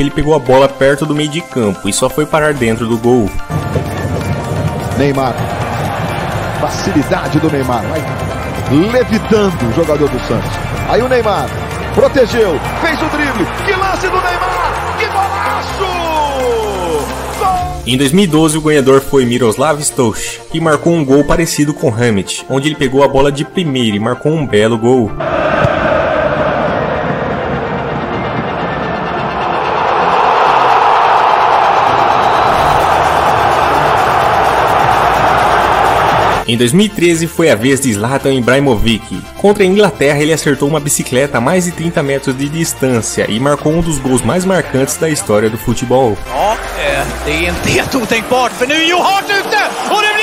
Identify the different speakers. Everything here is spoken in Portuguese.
Speaker 1: ele pegou a bola perto do meio de campo e só foi parar dentro do gol.
Speaker 2: Neymar. Facilidade do Neymar. Vai levitando o jogador do Santos. Aí o Neymar protegeu, fez o drible. Que lance do Neymar! Que golaço!
Speaker 1: Em 2012, o ganhador foi Miroslav Stoch, que marcou um gol parecido com Hammett, onde ele pegou a bola de primeira e marcou um belo gol. Em 2013 foi a vez de Zlatan Ibrahimovic. Contra a Inglaterra ele acertou uma bicicleta a mais de 30 metros de distância e marcou um dos gols mais marcantes da história do futebol.
Speaker 3: Hart ute